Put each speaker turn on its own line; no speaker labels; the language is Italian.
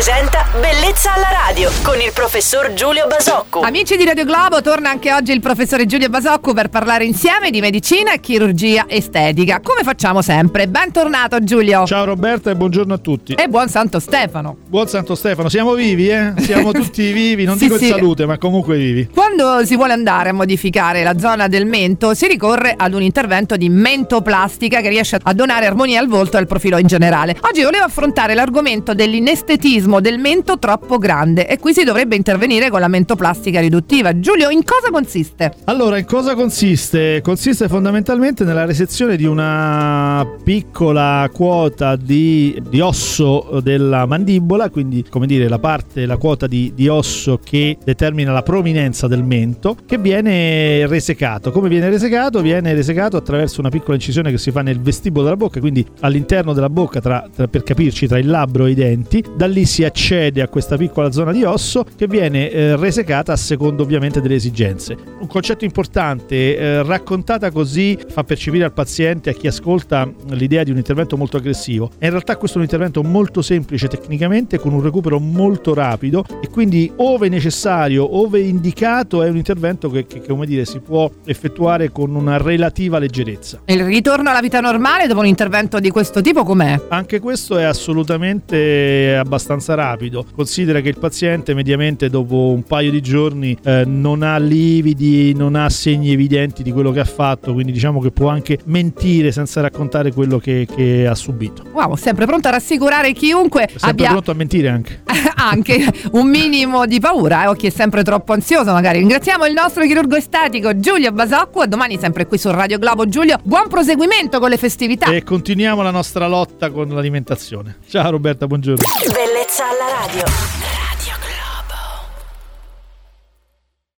presenta Bellezza alla radio con il professor Giulio Basocco.
Amici di Radio Globo, torna anche oggi il professore Giulio Basocco per parlare insieme di medicina e chirurgia estetica. Come facciamo sempre. Bentornato Giulio.
Ciao Roberta e buongiorno a tutti.
E buon Santo Stefano.
Buon Santo Stefano, siamo vivi, eh? Siamo tutti vivi, non
Sì,
dico
sì.
in salute, ma comunque vivi.
Quando si vuole andare a modificare la zona del mento, si ricorre ad un intervento di mentoplastica che riesce a donare armonia al volto e al profilo in generale. Oggi volevo affrontare l'argomento dell'inestetismo del mento troppo grande e qui si dovrebbe intervenire con la mentoplastica riduttiva. Giulio, in cosa consiste?
Allora, in cosa consiste? Consiste fondamentalmente nella resezione di una piccola quota di, di osso della mandibola, quindi come dire la parte, la quota di, di osso che determina la prominenza del mento, che viene resecato. Come viene resecato? Viene resecato attraverso una piccola incisione che si fa nel vestibolo della bocca, quindi all'interno della bocca, tra- tra- per capirci, tra il labbro e i denti. Da lì si accede a questa piccola zona di osso che viene eh, resecata a secondo ovviamente delle esigenze. Un concetto importante, eh, raccontata così fa percepire al paziente, a chi ascolta, l'idea di un intervento molto aggressivo. E in realtà questo è un intervento molto semplice tecnicamente, con un recupero molto rapido e quindi ove necessario, ove indicato, è un intervento che, che, come dire, si può effettuare con una relativa leggerezza.
Il ritorno alla vita normale dopo un intervento di questo tipo com'è?
Anche questo è assolutamente abbastanza rapido. Considera che il paziente mediamente dopo un paio di giorni eh, non ha lividi, non ha segni evidenti di quello che ha fatto, quindi diciamo che può anche mentire senza raccontare quello che, che ha subito.
Wow, sempre pronto a rassicurare chiunque
È sempre
abbia
pronto a mentire anche.
anche un minimo di paura eh, o chi è sempre troppo ansioso magari. Ringraziamo il nostro chirurgo estetico Giulio Basocco, domani sempre qui su Radio Globo. Giulio, buon proseguimento con le festività.
E continuiamo la nostra lotta con l'alimentazione. Ciao Roberta, buongiorno.
Bellezza alla radio.